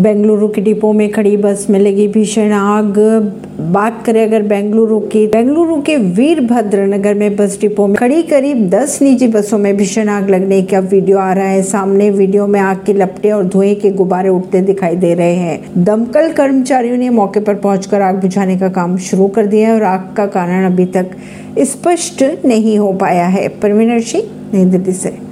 बेंगलुरु के डिपो में खड़ी बस में लगी भीषण आग। बात करें अगर बेंगलुरु की, बेंगलुरु के वीरभद्र नगर में बस डिपो में खड़ी करीब 10 निजी बसों में भीषण आग लगने का वीडियो आ रहा है। सामने वीडियो में आग की लपटे और धुएँ के गुब्बारे उठते दिखाई दे रहे हैं। दमकल कर्मचारियों ने मौके पर पहुंचकर आग बुझाने का काम शुरू कर दिया है और आग का कारण अभी तक स्पष्ट नहीं हो पाया है। परवीनर सिंह, नई दिल्ली से।